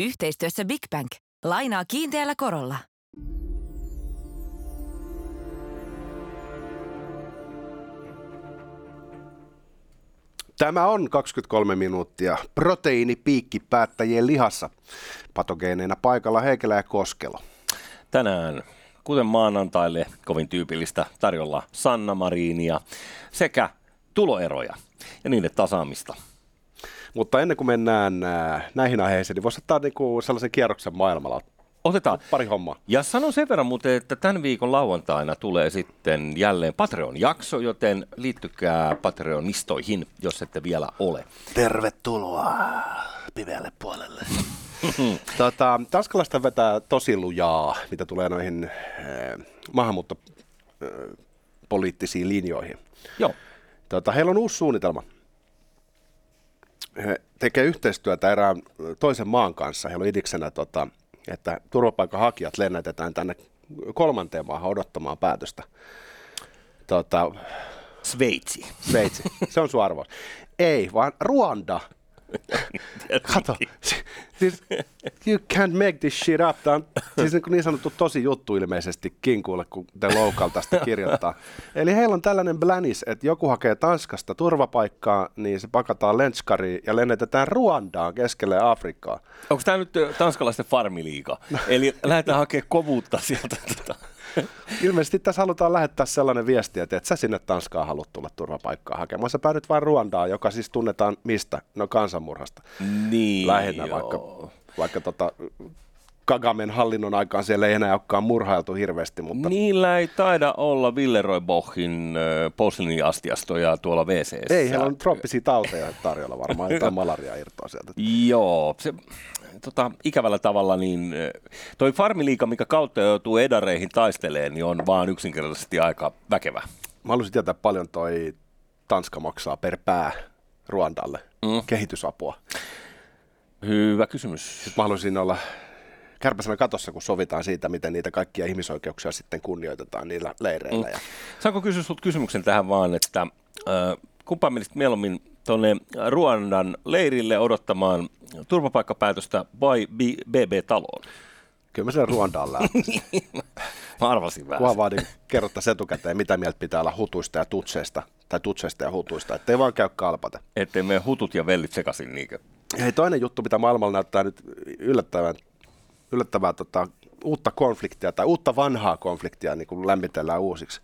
Yhteistyössä Big Bank. Lainaa kiinteällä korolla. Tämä on 23 minuuttia proteiinipiikki päättäjien lihassa. Patogeeneina paikalla Heikelä ja Koskelo. Tänään, kuten maanantaille, kovin tyypillistä tarjolla Sanna Mariinia sekä tuloeroja ja niiden tasaamista. Mutta ennen kuin mennään äh, näihin aiheisiin, niin voisi ottaa niinku sellaisen kierroksen maailmalla. Otetaan. Pari hommaa. Ja sanon sen verran muuten, että tämän viikon lauantaina tulee sitten jälleen Patreon-jakso, joten liittykää Patreonistoihin, jos ette vielä ole. Tervetuloa pimeälle puolelle. tota, tanskalaista vetää tosi lujaa, mitä tulee noihin äh, maahanmuuttopoliittisiin linjoihin. Joo. Tota, heillä on uusi suunnitelma. He tekee yhteistyötä erään toisen maan kanssa. Heillä on idiksenä, tota, että turvapaikanhakijat lennätetään tänne kolmanteen maahan odottamaan päätöstä. Tota, Sveitsi. Sveitsi, se on sun arvo. Ei, vaan Ruanda. Kato, si- siis you can't make this shit up. Tämä on siis niin, niin sanottu tosi juttu ilmeisesti kinkuille, kun te loukal tästä kirjoittaa. Eli heillä on tällainen blänis, että joku hakee Tanskasta turvapaikkaa, niin se pakataan lenskariin ja lennätetään Ruandaan keskelle Afrikkaa. Onko tämä nyt tanskalaisten farmiliiga? Eli lähdetään hakemaan kovuutta sieltä. Tota. Ilmeisesti tässä halutaan lähettää sellainen viesti, että et sä sinne Tanskaan haluat tulla turvapaikkaa hakemaan. Sä päädyt vain Ruandaan, joka siis tunnetaan mistä? No kansanmurhasta. Niin, Lähinnä joo. vaikka, vaikka tota, Kagamen hallinnon aikaan siellä ei enää olekaan murhailtu hirveästi, mutta Niillä ei taida olla Villeroy Bochin äh, posliniastiastoja tuolla wc ei, heillä on trooppisia tauteja tarjolla varmaan, jotain malaria irtoa sieltä. Joo, se, tota, ikävällä tavalla niin toi farmiliika, mikä kautta joutuu edareihin taisteleen, niin on vaan yksinkertaisesti aika väkevä. Mä haluaisin tietää paljon toi Tanska maksaa per pää Ruandalle Mm. kehitysapua. Hyvä kysymys. Sitten mä haluaisin olla kärpäsenä katossa, kun sovitaan siitä, miten niitä kaikkia ihmisoikeuksia sitten kunnioitetaan niillä leireillä. Ja Saanko kysyä sinulta kysymyksen tähän vaan, että äh, kumpa menisit mieluummin tuonne Ruandan leirille odottamaan turvapaikkapäätöstä vai BB-taloon? kyllä mä sen Ruandaan lähden. Mä arvasin vähän. Kunhan vaan niin kerrottaisiin etukäteen, mitä mieltä pitää olla hutuista ja tutseista, tai tutseista ja hutuista, ettei vaan käy kalpate. Ettei mene hutut ja vellit sekaisin niinkö? Hei, toinen juttu, mitä maailmalla näyttää nyt yllättävän, yllättävää tota, uutta konfliktia tai uutta vanhaa konfliktia niin kuin lämmitellään uusiksi.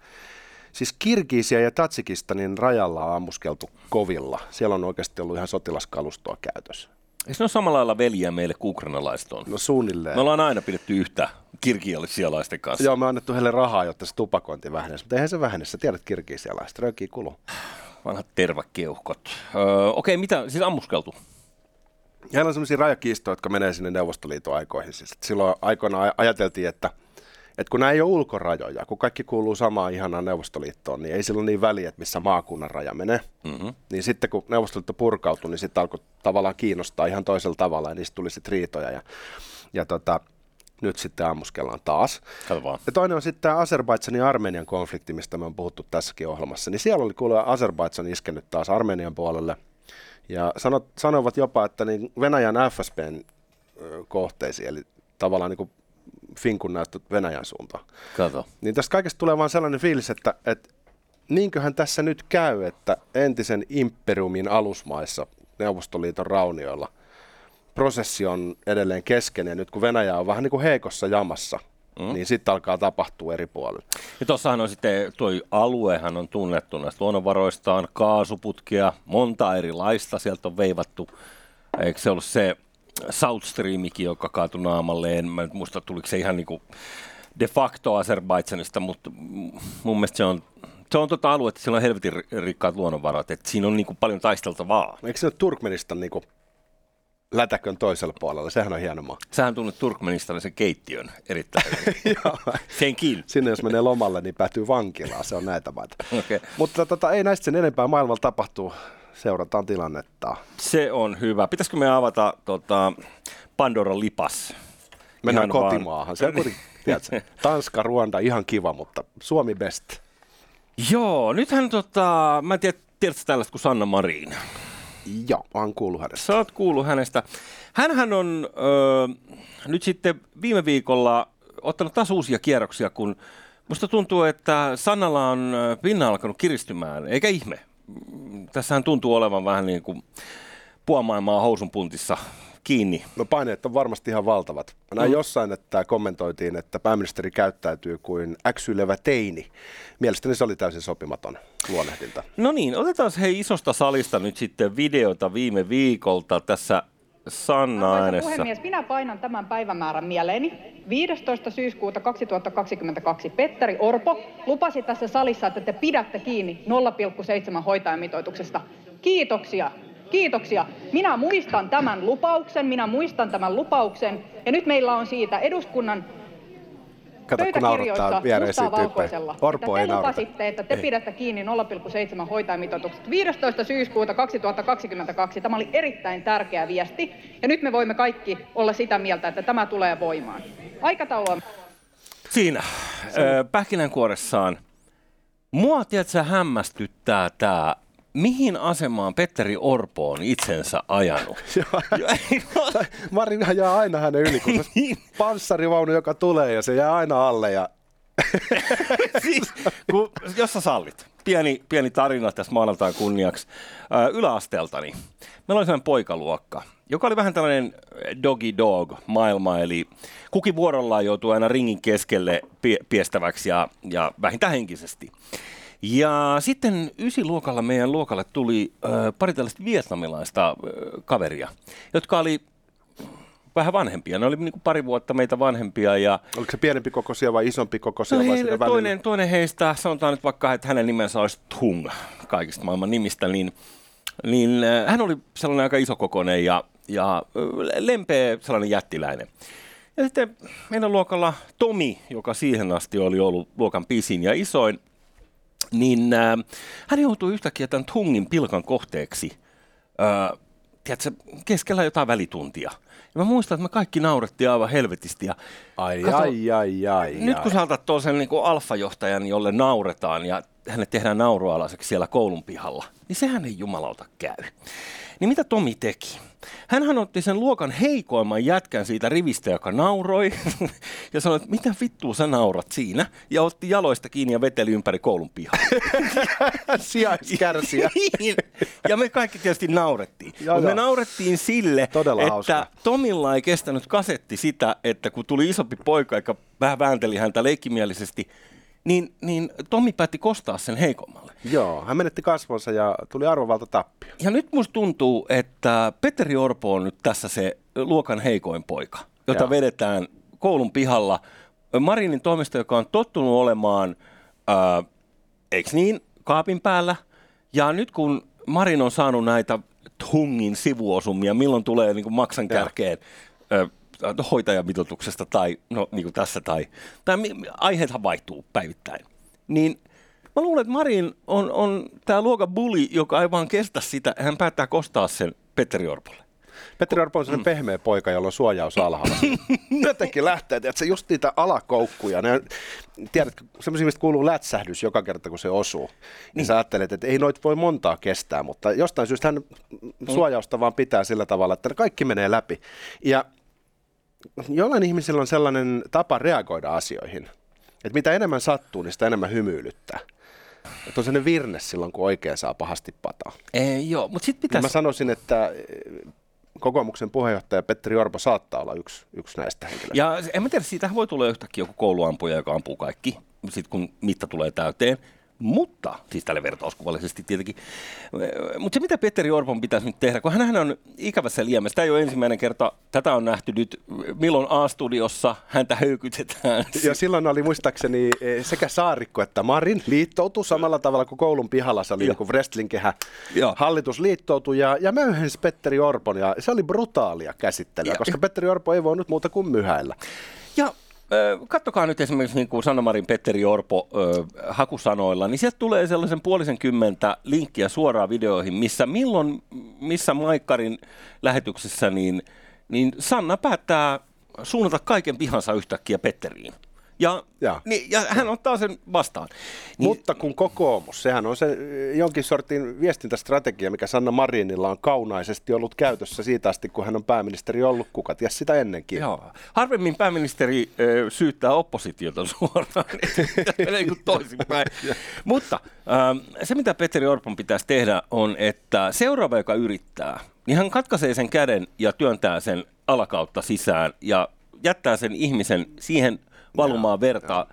Siis Kirgisiä ja Tatsikistanin rajalla on ammuskeltu kovilla. Siellä on oikeasti ollut ihan sotilaskalustoa käytössä. Eikö ne ole samalla lailla veljiä meille kuin ukrainalaiset on? No suunnilleen. Me ollaan aina pidetty yhtä kirkialaisialaisten kanssa. Joo, me on annettu heille rahaa, jotta se tupakointi vähenisi, mutta eihän se vähene. Sä tiedät kirgisialaiset, röökiä kuluu. Vanhat tervakeuhkot. Öö, Okei, mitä? Siis ammuskeltu. Heillä on sellaisia rajakiistoja, jotka menee sinne Neuvostoliiton aikoihin. Siis, silloin aikoina aj- ajateltiin, että, että kun nämä ei ole ulkorajoja, kun kaikki kuuluu samaan ihanaan Neuvostoliittoon, niin ei silloin niin väliä, että missä maakunnan raja menee. Mm-hmm. Niin sitten kun Neuvostoliitto purkautui, niin sitten alkoi tavallaan kiinnostaa ihan toisella tavalla ja niistä tuli sitten riitoja. Ja, ja tota, nyt sitten ammuskellaan taas. Kato vaan. Ja toinen on sitten tämä Azerbaidsanin ja Armenian konflikti, mistä me on puhuttu tässäkin ohjelmassa. Niin siellä oli kuule Azerbaidsan iskenyt taas Armenian puolelle. Ja sanot, sanovat jopa, että niin Venäjän FSBn kohteisiin, eli tavallaan niin Finkun näyttö Venäjän suuntaan. Kato. Niin tästä kaikesta tulee vaan sellainen fiilis, että, että niinköhän tässä nyt käy, että entisen imperiumin alusmaissa Neuvostoliiton raunioilla prosessi on edelleen kesken ja nyt kun Venäjä on vähän niin kuin heikossa jamassa, mm. niin sitten alkaa tapahtua eri puolilla. Ja tuossahan on sitten, tuo aluehan on tunnettu näistä luonnonvaroistaan, kaasuputkia, monta erilaista sieltä on veivattu. Eikö se ollut se South Streamikin, joka kaatui naamalleen? Mä en nyt muista, tuliko se ihan niin kuin de facto Azerbaidsanista, mutta mun mielestä se on, se on tota alue, että siellä on helvetin ri- rikkaat luonnonvarat, että siinä on niin kuin paljon taisteltavaa. Eikö se ole Turkmenistan niin kuin lätäkön toisella puolella? Sehän on hieno maa. Sähän tunnet Turkmenistalaisen keittiön erittäin. Senkin. Sinne jos menee lomalle, niin päätyy vankilaan. Se on näitä maita. Okay. Mutta tota, ei näistä sen enempää maailmalla tapahtuu. Seurataan tilannetta. Se on hyvä. Pitäisikö me avata tota, Pandoran lipas? Mennään Ihan vaan- kotimaahan. Se on kuitenkin, tiedätkö, Tanska, Ruanda, ihan kiva, mutta Suomi best. Joo, nythän tota, mä en tiedä, tiedätkö tällaista kuin Sanna Marin? Joo, olen kuullut hänestä. Sä oot kuullut hänestä. Hänhän on öö, nyt sitten viime viikolla ottanut taas uusia kierroksia, kun musta tuntuu, että Sannalla on pinna alkanut kiristymään, eikä ihme. Tässähän tuntuu olevan vähän niin kuin puomaailmaa housun puntissa kiinni. No paineet on varmasti ihan valtavat. Mä näin mm. jossain, että kommentoitiin, että pääministeri käyttäytyy kuin äksylevä teini. Mielestäni se oli täysin sopimaton luonnehdinta. No niin, otetaan hei isosta salista nyt sitten videota viime viikolta tässä Sanna Arvoisa äänessä. puhemies, minä painan tämän päivämäärän mieleeni. 15. syyskuuta 2022 Petteri Orpo lupasi tässä salissa, että te pidätte kiinni 0,7 hoitajamitoituksesta. Kiitoksia. Kiitoksia. Minä muistan tämän lupauksen, minä muistan tämän lupauksen, ja nyt meillä on siitä eduskunnan Kato, kun naurattaa viereisiä tyyppejä. Orpo että ei te naurata. lupasitte, että te Ei. pidätte kiinni 0,7 hoitajamitoituksesta 15. syyskuuta 2022. Tämä oli erittäin tärkeä viesti, ja nyt me voimme kaikki olla sitä mieltä, että tämä tulee voimaan. Aikataulu on Siinä, pähkinänkuoressaan. Mua, tiedätkö, hämmästyttää tämä, mihin asemaan Petteri Orpo on itsensä ajanut. Jo, ei oo- Tai Mari jää aina hänen yli, kun se Niin. panssarivaunu, joka tulee ja se jää aina alle. Ja... siis, kun, jos sä sallit, pieni, pieni tarina tässä maanantain kunniaksi ää, yläasteeltani. Meillä oli sellainen poikaluokka, joka oli vähän tällainen doggy dog maailma, eli kukin vuorollaan joutuu aina ringin keskelle pie- piestäväksi ja, ja vähintään henkisesti. Ja sitten ysiluokalla meidän luokalle tuli äh, pari tällaista vietnamilaista äh, kaveria, jotka oli vähän vanhempia. Ne oli niin kuin pari vuotta meitä vanhempia ja Oliko se pienempi kokoisia vai isompi kokoisia? No vai välillä? toinen, toinen heistä, sanotaan nyt vaikka, että hänen nimensä olisi Tung kaikista maailman nimistä, niin, niin äh, hän oli sellainen aika isokokoinen ja, ja lempeä sellainen jättiläinen. Ja sitten meidän luokalla Tomi, joka siihen asti oli ollut luokan pisin ja isoin, niin äh, hän joutui yhtäkkiä tämän Tungin pilkan kohteeksi äh, tiedätkö, keskellä jotain välituntia. Ja mä muistan, että me kaikki naurettiin aivan helvetisti. Ja Ai, Kato, ai, ai, ai, nyt ai. kun sä otat tuollaisen niin alfajohtajan, jolle nauretaan ja hänet tehdään naurualaiseksi siellä koulun pihalla, niin sehän ei jumalauta käy. Niin mitä Tomi teki? Hänhän otti sen luokan heikoimman jätkän siitä rivistä, joka nauroi, ja sanoi, että mitä vittua sä naurat siinä, ja otti jaloista kiinni ja veteli ympäri koulun pihaa. Sijaiskärsiä. Niin. ja me kaikki tietysti naurettiin. Joo, Mutta me joo. naurettiin sille, Todella että hauskaa. Tomilla ei kestänyt kasetti sitä, että kun tuli isompi poika, joka vähän väänteli häntä leikkimielisesti, niin, niin Tomi päätti kostaa sen heikommalle. Joo, hän menetti kasvonsa ja tuli arvovalta tappio. Ja nyt musta tuntuu, että Petteri Orpo on nyt tässä se luokan heikoin poika, jota Joo. vedetään koulun pihalla. Marinin toimesta, joka on tottunut olemaan, ää, eikö niin, kaapin päällä. Ja nyt kun Marin on saanut näitä Tungin sivuosumia, milloin tulee niin kuin maksan kärkeen ää, hoitajamitoituksesta tai no niin kuin tässä tai, tai aiheethan vaihtuu päivittäin. Niin Mä luulen, että Marin on, on tämä luokan bully, joka ei vaan kestä sitä. Hän päättää kostaa sen Petteri Orpolle. Petteri Orpo on sellainen mm. pehmeä poika, jolla on suojaus alhaalla. Jotenkin lähtee, että just niitä alakoukkuja. Ne, tiedätkö, semmoisia, mistä kuuluu lätsähdys joka kerta, kun se osuu. Niin, niin sä ajattelet, että ei noita voi montaa kestää, mutta jostain syystä hän suojausta vaan pitää sillä tavalla, että ne kaikki menee läpi. Ja jollain ihmisillä on sellainen tapa reagoida asioihin, että mitä enemmän sattuu, niin sitä enemmän hymyilyttää. Että on sellainen virne silloin, kun oikein saa pahasti pataa. Ei, joo, mutta sitten Mä pitäisi... sanoisin, että eh, kokoomuksen puheenjohtaja Petteri Orpo saattaa olla yksi, yksi näistä henkilöistä. Ja en mä tiedä, siitä voi tulla yhtäkkiä joku kouluampuja, joka ampuu kaikki, sit kun mitta tulee täyteen. Mutta, siis tälle vertauskuvallisesti tietenkin. Mutta se mitä Petteri Orpon pitäisi nyt tehdä, kun hän on ikävässä liemessä, tämä ei ole ensimmäinen kerta, tätä on nähty nyt, milloin A-studiossa häntä höykytetään. Ja silloin oli muistaakseni eh, sekä Saarikko että Marin liittoutu samalla tavalla kuin koulun pihalla. Se oli Joo. niin wrestling-kehä. Hallitus liittoutui ja, ja möyhensi Petteri Orpon ja se oli brutaalia käsittelyä, Ja- koska Petteri Orpo ei voinut muuta kuin myhäillä. Ja kattokaa nyt esimerkiksi niin kuin Sanna-Marin Petteri Orpo ö, hakusanoilla, niin sieltä tulee sellaisen puolisen kymmentä linkkiä suoraan videoihin, missä milloin, missä Maikkarin lähetyksessä, niin, niin Sanna päättää suunnata kaiken pihansa yhtäkkiä Petteriin. Ja, Ja. niin, ja hän ottaa sen vastaan. Niin, Mutta kun kokoomus, sehän on se eh, jonkin sortin viestintästrategia, mikä Sanna Marinilla on kaunaisesti ollut käytössä siitä asti, kun hän on pääministeri ollut, kuka ties sitä ennenkin. Joo. Harvemmin pääministeri ö, syyttää oppositiota suoraan, menee kuin toisinpäin. Mutta ähm, se, mitä Petteri Orpon pitäisi tehdä, on, että seuraava, joka yrittää, niin hän katkaisee sen käden ja työntää sen alakautta sisään ja jättää sen ihmisen siihen valumaan vertaa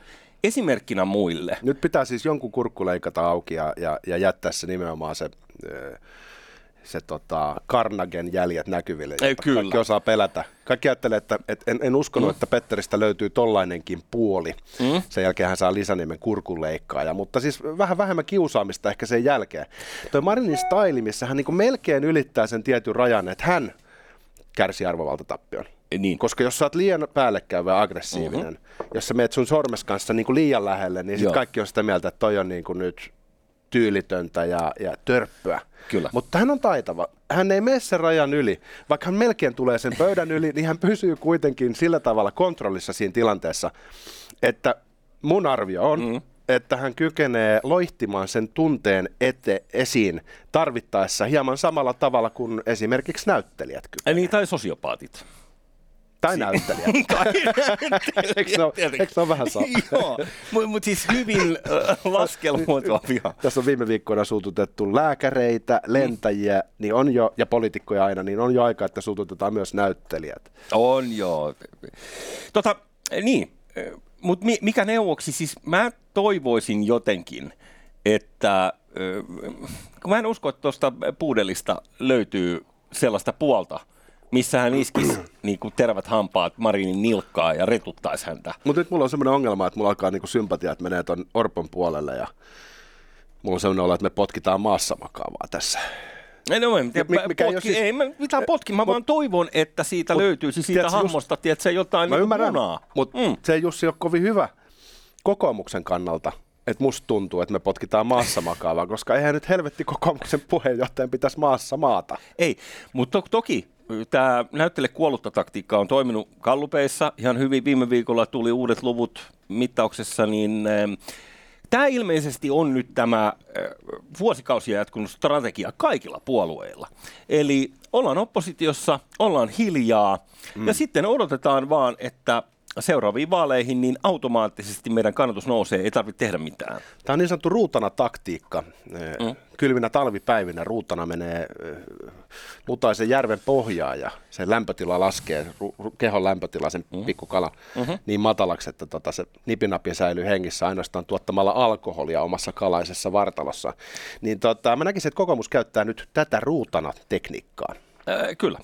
esimerkkinä muille. Nyt pitää siis jonkun kurkku leikata auki ja, ja, ja jättää se nimenomaan se, eh, se tota, Carnagen jäljet näkyville. Ei, kyllä. Kaikki osaa pelätä. Kaikki ajattelee, että, että en, en uskonut, mm. että Petteristä löytyy tollainenkin puoli. Mm. Sen jälkeen hän saa lisänimen kurkunleikkaaja, mutta siis vähän vähemmän kiusaamista ehkä sen jälkeen. Toi Marinin style, missä hän niin melkein ylittää sen tietyn rajan, että hän kärsi arvovaltatappion. Niin. Koska jos sä oot liian päällekkäyvä ja aggressiivinen, mm-hmm. jos sä meet sun sormes kanssa niin kuin liian lähelle, niin sit kaikki on sitä mieltä, että toi on niin kuin nyt tyylitöntä ja, ja törppöä. Kyllä. Mutta hän on taitava. Hän ei mene sen rajan yli. Vaikka hän melkein tulee sen pöydän yli, niin hän pysyy kuitenkin sillä tavalla kontrollissa siinä tilanteessa, että mun arvio on, mm. että hän kykenee loihtimaan sen tunteen ete, esiin tarvittaessa hieman samalla tavalla kuin esimerkiksi näyttelijät kykenevät. Niin, tai sosiopaatit. Tai näyttelijät. Tai Eikö ne ole- eikö ne ole vähän sama? Joo, mutta mut siis hyvin äh, laskelmoitavia. Tässä on viime viikkoina suututettu lääkäreitä, lentäjiä, niin on jo, ja poliitikkoja aina, niin on jo aika, että suututetaan myös näyttelijät. On joo. Tota, niin, mutta mikä neuvoksi, siis mä toivoisin jotenkin, että kun mä en usko, että tuosta puudelista löytyy sellaista puolta, missä hän iskisi niin kuin terävät hampaat Marinin nilkkaa ja retuttaisi häntä. Mutta nyt mulla on semmoinen ongelma, että mulla alkaa niinku sympatiat menee ton Orpon puolelle ja mulla on semmoinen olo, että me potkitaan maassa makaavaa tässä. Ei, no, en, tiedä, Mi- mikä potki, ole siis- ei mä mitään potki, mä vaan toivon, että siitä mut löytyisi siitä tiedätkö, just- hahmosta, tiedätkö, jotain Mä niin ymmärrän, munaa. mutta mm. se ei Jussi ole kovin hyvä kokoomuksen kannalta. Että musta tuntuu, että me potkitaan maassa makaavaa, koska eihän nyt helvetti kokoomuksen puheenjohtajan pitäisi maassa maata. Ei, mutta to- toki tämä näyttele kuollutta taktiikka on toiminut kallupeissa ihan hyvin. Viime viikolla tuli uudet luvut mittauksessa, niin tämä ilmeisesti on nyt tämä äh, vuosikausia jatkunut strategia kaikilla puolueilla. Eli ollaan oppositiossa, ollaan hiljaa mm. ja sitten odotetaan vaan, että seuraaviin vaaleihin niin automaattisesti meidän kannatus nousee, ei tarvitse tehdä mitään. Tämä on niin sanottu ruutana taktiikka. Mm. Kylminä talvipäivinä ruutana menee Mutaisen järven pohjaan ja sen lämpötila laskee, ru- kehon lämpötila, sen mm. pikkukala, mm-hmm. niin matalaksi, että tota, se nipinappi säilyy hengissä ainoastaan tuottamalla alkoholia omassa kalaisessa vartalossa. Niin tota, mä näkisin, että kokoomus käyttää nyt tätä ruutana tekniikkaa. Äh, kyllä.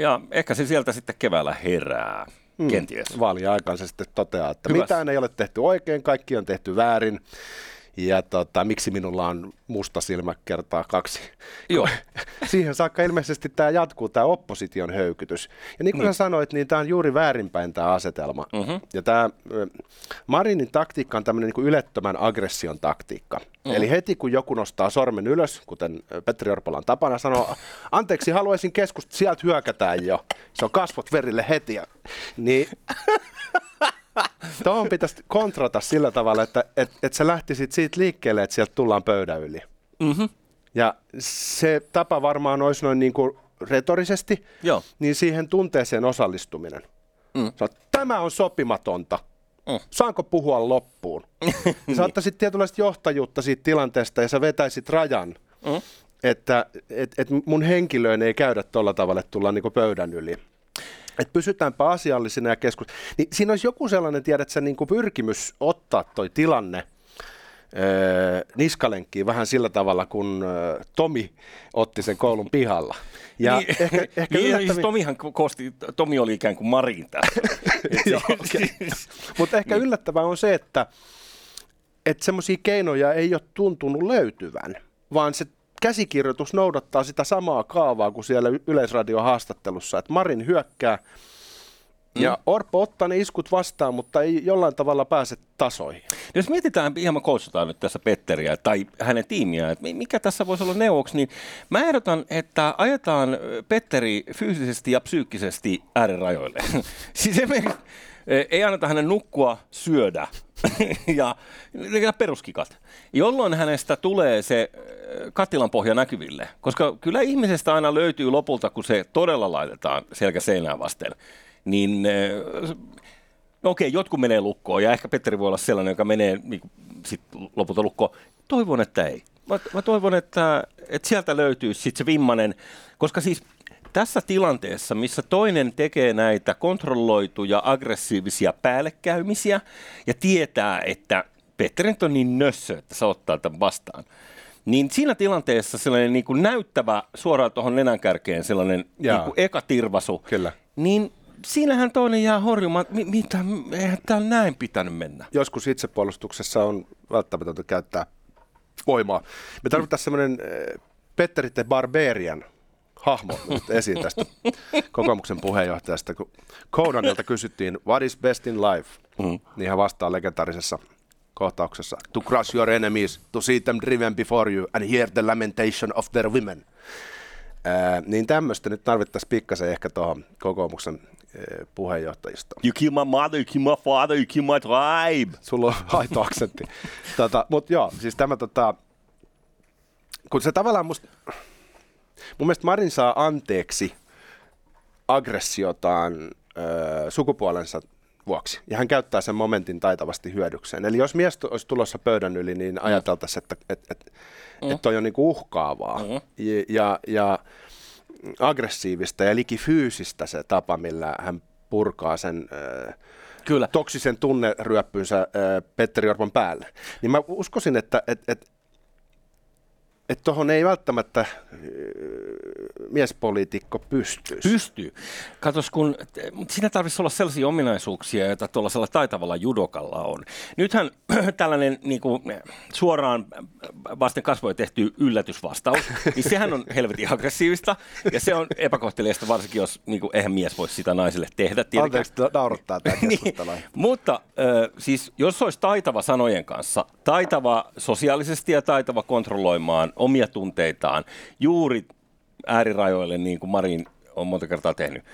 Ja ehkä se sieltä sitten keväällä herää, mm. kenties. Vaalien aikaan se sitten toteaa, että Hyvä. mitään ei ole tehty oikein, kaikki on tehty väärin. Ja tota, miksi minulla on musta silmä kertaa kaksi. Joo. Siihen saakka ilmeisesti tämä jatkuu, tämä opposition höykytys. Ja niin kuin niin. sä sanoit, niin tämä on juuri väärinpäin tämä asetelma. Mm-hmm. Ja tämä Marinin taktiikka on tämmöinen niin ylettömän aggression taktiikka. Mm-hmm. Eli heti kun joku nostaa sormen ylös, kuten ö, Petteri Orpola on tapana sanoa, anteeksi, haluaisin keskustella, sieltä hyökätään jo. Se on kasvot verille heti. Ja, niin Tuohon pitäisi kontrata sillä tavalla, että et, et sä lähtisit siitä liikkeelle, että sieltä tullaan pöydän yli. Mm-hmm. Ja se tapa varmaan olisi noin niin kuin retorisesti, Joo. niin siihen tunteeseen osallistuminen. Mm. Sä oot, tämä on sopimatonta. Mm. Saanko puhua loppuun? niin. Sä ottaisit tietynlaista johtajuutta siitä tilanteesta ja sä vetäisit rajan, Mm. että et, et mun henkilöön ei käydä tuolla tavalla, että tullaan niin pöydän yli. Että pysytäänpä asiallisina ja keskus. Niin siinä olisi joku sellainen, tiedät sä, niin pyrkimys ottaa toi tilanne öö, niskalenkkiin vähän sillä tavalla, kun öö, Tomi otti sen koulun pihalla. Ja niin, ehkä, ehkä niin, yllättävin... siis Tomihan ko- koosti, Tomi oli ikään kuin Marin siis- okei. Mutta ehkä yllättävää on se, että, että semmoisia keinoja ei ole tuntunut löytyvän, vaan se käsikirjoitus noudattaa sitä samaa kaavaa kuin siellä Yleisradion haastattelussa, että Marin hyökkää, Ja Orpo ottaa ne iskut vastaan, mutta ei jollain tavalla pääse tasoihin. Jos mietitään, ihan koutsataan nyt tässä Petteriä tai hänen tiimiään, että mikä tässä voisi olla neuvoksi, niin mä ehdotan, että ajetaan Petteri fyysisesti ja psyykkisesti äärirajoille. siis esimerkiksi ei anneta hänen nukkua, syödä ja, peruskikat, jolloin hänestä tulee se kattilan pohja näkyville. Koska kyllä ihmisestä aina löytyy lopulta, kun se todella laitetaan selkä seinään vasten, niin no okei, jotkut menee lukkoon ja ehkä Petteri voi olla sellainen, joka menee niin, sit lopulta lukkoon. Toivon, että ei. Mä, mä toivon, että, että sieltä löytyy sitten se vimmanen, koska siis – tässä tilanteessa, missä toinen tekee näitä kontrolloituja aggressiivisia päällekäymisiä ja tietää, että Petteri on niin nössö, että se ottaa tämän vastaan, niin siinä tilanteessa sellainen niin kuin näyttävä suoraan tuohon nenänkärkeen sellainen niin kuin ekatirvasu, Kyllä. niin siinähän toinen jää horjumaan, että mitä, eihän täällä näin pitänyt mennä. Joskus itsepuolustuksessa on välttämätöntä käyttää voimaa. Me tarvitaan semmoinen äh, Petteri the Barbarian – hahmo nyt esiin tästä kokoomuksen puheenjohtajasta, kun Conanilta kysyttiin, what is best in life, mm. niin hän vastaa legendaarisessa kohtauksessa, to crush your enemies, to see them driven before you and hear the lamentation of their women. Ää, niin tämmöistä nyt tarvittaisiin pikkasen ehkä tuohon kokoomuksen puheenjohtajista. You kill my mother, you kill my father, you kill my tribe. Sulla on haito aksentti. tota, Mutta joo, siis tämä tota, kun se tavallaan musta, Mun mielestä Marin saa anteeksi aggressiotaan ö, sukupuolensa vuoksi. Ja hän käyttää sen momentin taitavasti hyödykseen. Eli jos mies olisi tulossa pöydän yli, niin ajateltaisiin, että, että, että, mm. että toi on niinku uhkaavaa mm. ja, ja, ja aggressiivista ja liki fyysistä se tapa, millä hän purkaa sen ö, Kyllä. toksisen tunneryöppynsä äh, Petteri Orpon päälle. Niin mä uskoisin, että et, et, että tuohon ei välttämättä äh, miespoliitikko pystyisi. Pystyy. Katos, kun siinä tarvitsisi olla sellaisia ominaisuuksia, joita tuollaisella taitavalla judokalla on. Nythän tällainen niin kuin, suoraan vasten kasvoja tehty yllätysvastaus, niin sehän on helvetin aggressiivista ja se on epäkohteliasta varsinkin, jos niin kuin, eihän mies voi sitä naiselle tehdä. Tietenkin. Anteeksi, naurattaa tämä niin, Mutta siis jos olisi taitava sanojen kanssa, taitava sosiaalisesti ja taitava kontrolloimaan omia tunteitaan juuri äärirajoille, niin kuin Marin on monta kertaa tehnyt.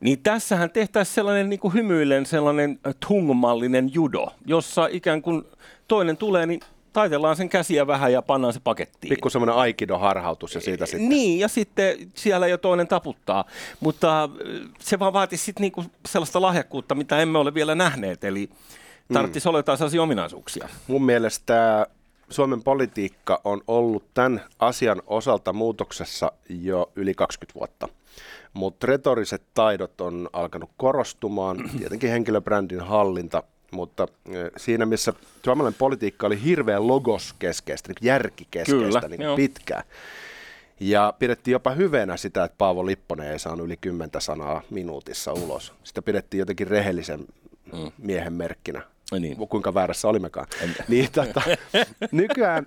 Niin tässähän tehtäisiin sellainen niin kuin hymyillen sellainen tungmallinen judo, jossa ikään kuin toinen tulee, niin taitellaan sen käsiä vähän ja pannaan se pakettiin. Pikku semmoinen aikido-harhautus ja siitä sitten. Niin, ja sitten siellä jo toinen taputtaa. Mutta äh, se vaan vaatii sitten niinku sellaista lahjakkuutta, mitä emme ole vielä nähneet. Eli tarvitsisi mm. olla jotain sellaisia ominaisuuksia. Mun mielestä Suomen politiikka on ollut tämän asian osalta muutoksessa jo yli 20 vuotta. Mutta retoriset taidot on alkanut korostumaan, tietenkin henkilöbrändin hallinta, mutta siinä missä suomalainen politiikka oli hirveän logoskeskeistä, niin järkikeskeistä niin pitkään. Ja pidettiin jopa hyvänä sitä, että Paavo Lipponen ei saanut yli kymmentä sanaa minuutissa ulos. Sitä pidettiin jotenkin rehellisen mm. miehen merkkinä niin. kuinka väärässä olimmekaan. Niin, tota, nykyään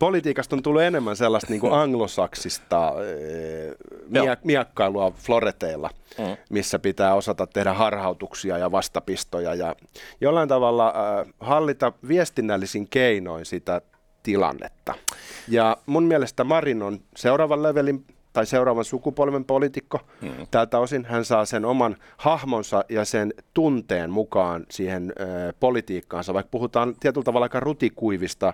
politiikasta on tullut enemmän sellaista niin kuin anglosaksista äh, miakkailua floreteilla, mm. missä pitää osata tehdä harhautuksia ja vastapistoja ja jollain tavalla äh, hallita viestinnällisin keinoin sitä tilannetta. Ja mun mielestä Marin on seuraavan levelin tai seuraavan sukupolven poliitikko. Hmm. Tältä osin hän saa sen oman hahmonsa ja sen tunteen mukaan siihen ö, politiikkaansa, vaikka puhutaan tietyllä tavalla aika rutikuivista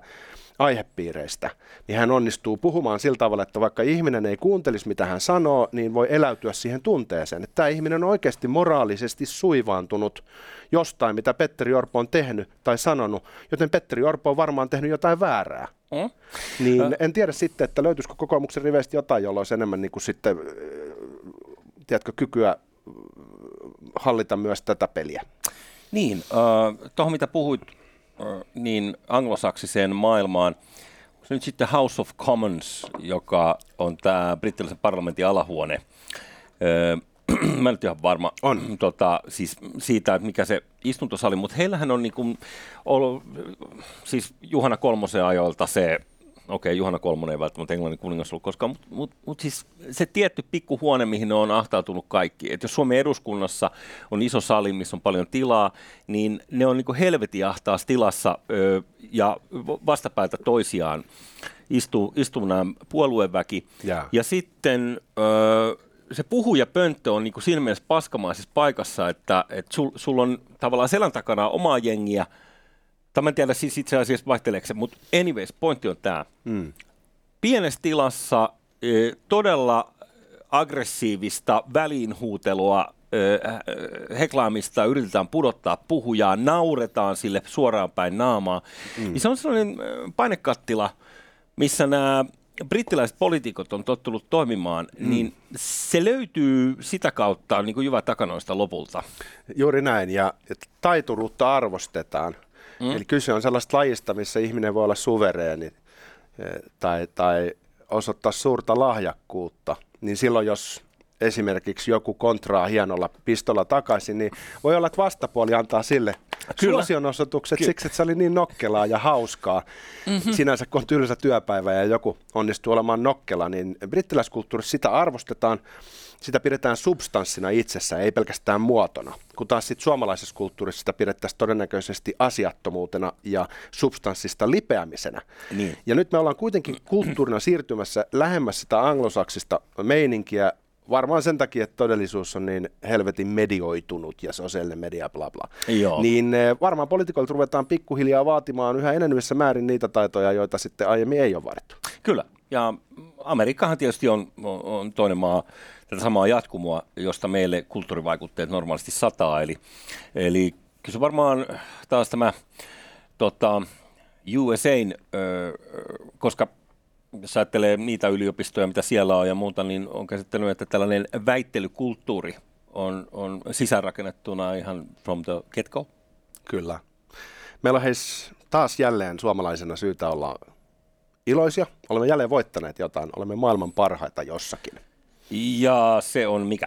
aihepiireistä, niin hän onnistuu puhumaan sillä tavalla, että vaikka ihminen ei kuuntelisi, mitä hän sanoo, niin voi eläytyä siihen tunteeseen. Että tämä ihminen on oikeasti moraalisesti suivaantunut jostain, mitä Petteri Orpo on tehnyt tai sanonut, joten Petteri Orpo on varmaan tehnyt jotain väärää. Mm. Niin en tiedä sitten, että löytyisikö kokoomuksen riveistä jotain, jolla olisi enemmän niin kuin sitten, tiedätkö, kykyä hallita myös tätä peliä. Niin, äh, tuohon mitä puhuit, niin anglosaksiseen maailmaan, se nyt sitten House of Commons, joka on tämä brittiläisen parlamentin alahuone, mä en nyt ihan varma. On. Tota, siis siitä, että mikä se istuntosali, mutta heillähän on niin kuin ollut, siis Juhana Kolmosen ajoilta se okei, Juhana Kolmonen ei välttämättä Englannin kuningas ollut koskaan, mutta mut, mut siis se tietty pikkuhuone, mihin ne on ahtautunut kaikki. Että jos Suomen eduskunnassa on iso sali, missä on paljon tilaa, niin ne on niin helvetin ahtaassa tilassa ö, ja vastapäätä toisiaan istuu, istuu nämä puolueväki. Jaa. Ja sitten ö, se puhujapönttö on niin siinä mielessä paskamaisessa paikassa, että, että sulla sul on tavallaan selän takana omaa jengiä, Tämä en tiedä siis itse asiassa vaihteleeko se, mutta anyways, pointti on tämä. Mm. Pienessä tilassa e, todella aggressiivista väliinhuutelua, e, heklaamista yritetään pudottaa puhujaa, nauretaan sille suoraan päin naamaa. Mm. Se on sellainen painekattila, missä nämä brittiläiset poliitikot on tottunut toimimaan, mm. niin se löytyy sitä kautta niin kuin Jyvä takanoista lopulta. Juuri näin, ja taituruutta arvostetaan. Mm. Eli kyse on sellaista lajista, missä ihminen voi olla suvereeni eh, tai, tai osoittaa suurta lahjakkuutta. Niin silloin, jos esimerkiksi joku kontraa hienolla pistolla takaisin, niin voi olla, että vastapuoli antaa sille suosionosoitukset Ky- siksi, että se oli niin nokkelaa ja hauskaa. Mm-hmm. Sinänsä kun on tylsä työpäivä ja joku onnistuu olemaan nokkela, niin brittiläiskulttuurissa sitä arvostetaan sitä pidetään substanssina itsessä, ei pelkästään muotona. Kun taas sit suomalaisessa kulttuurissa sitä pidettäisiin todennäköisesti asiattomuutena ja substanssista lipeämisenä. Niin. Ja nyt me ollaan kuitenkin kulttuurina siirtymässä lähemmäs sitä anglosaksista meininkiä, varmaan sen takia, että todellisuus on niin helvetin medioitunut ja sosiaalinen media bla bla. Joo. Niin eh, varmaan poliitikoilta ruvetaan pikkuhiljaa vaatimaan yhä enenevissä määrin niitä taitoja, joita sitten aiemmin ei ole vaadittu. Kyllä, ja Amerikkahan tietysti on, on toinen maa, tätä samaa jatkumoa, josta meille kulttuurivaikutteet normaalisti sataa. Eli, eli kyllä varmaan taas tämä tota, USAin, ö, koska jos ajattelee niitä yliopistoja, mitä siellä on ja muuta, niin on käsittänyt, että tällainen väittelykulttuuri on, on sisäänrakennettuna ihan from the get-go. Kyllä. Meillä on heis taas jälleen suomalaisena syytä olla iloisia. Olemme jälleen voittaneet jotain. Olemme maailman parhaita jossakin. Ja se on mikä?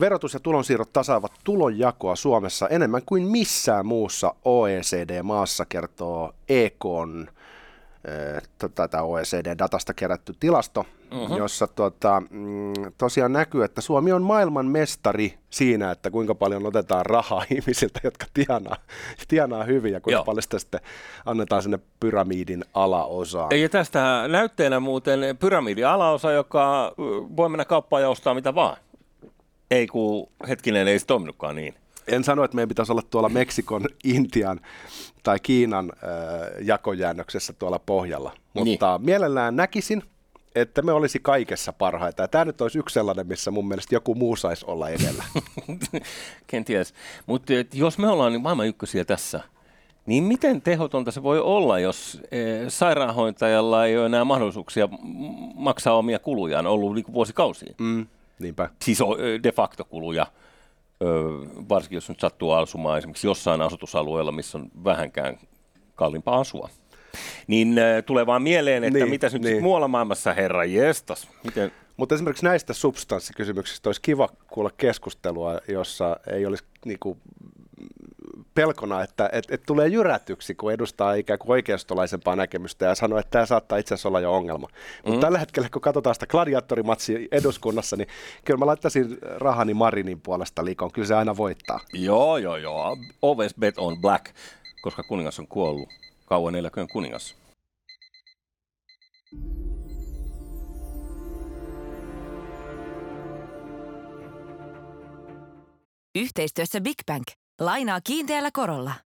Verotus ja tulonsiirrot tasaavat tulonjakoa Suomessa enemmän kuin missään muussa OECD-maassa, kertoo EKn tätä OECD-datasta kerätty tilasto, uh-huh. jossa tuota, tosiaan näkyy, että Suomi on maailman mestari siinä, että kuinka paljon otetaan rahaa ihmisiltä, jotka tienaa, tienaa hyvin ja kuinka Joo. paljon sitä sitten annetaan sinne pyramidin alaosaan. Ja tästä näytteenä muuten pyramidin alaosa, joka voi mennä kauppaan ja ostaa mitä vaan. Ei kun hetkinen, ei se toiminutkaan niin en sano, että meidän pitäisi olla tuolla Meksikon, Intian tai Kiinan äh, jakojäännöksessä tuolla pohjalla, mutta niin. mielellään näkisin, että me olisi kaikessa parhaita. Ja tämä nyt olisi yksi sellainen, missä mun mielestä joku muu saisi olla edellä. Kenties. Mutta jos me ollaan niin maailman ykkösiä tässä, niin miten tehotonta se voi olla, jos e, sairaanhoitajalla ei ole enää mahdollisuuksia maksaa omia kulujaan, ollut niin vuosikausia? Mm, niinpä. Siis de facto kuluja varsinkin jos nyt sattuu asumaan esimerkiksi jossain asutusalueella, missä on vähänkään kalliimpaa asua. Niin tulee vaan mieleen, että niin, mitä nyt niin. muualla maailmassa, herra jestas, miten... Mutta esimerkiksi näistä substanssikysymyksistä olisi kiva kuulla keskustelua, jossa ei olisi niinku pelkona, että et, et tulee jyrätyksi, kun edustaa ikään kuin oikeistolaisempaa näkemystä ja sanoo, että tämä saattaa itse asiassa olla jo ongelma. Mutta mm. tällä hetkellä, kun katsotaan sitä gladiatorimatsia eduskunnassa, niin kyllä mä laittaisin rahani Marinin puolesta liikoon. Kyllä se aina voittaa. Joo, joo, joo. Always bet on black, koska kuningas on kuollut. Kauan eläköön kuningas. Yhteistyössä Big Bank. Lainaa kiinteällä korolla.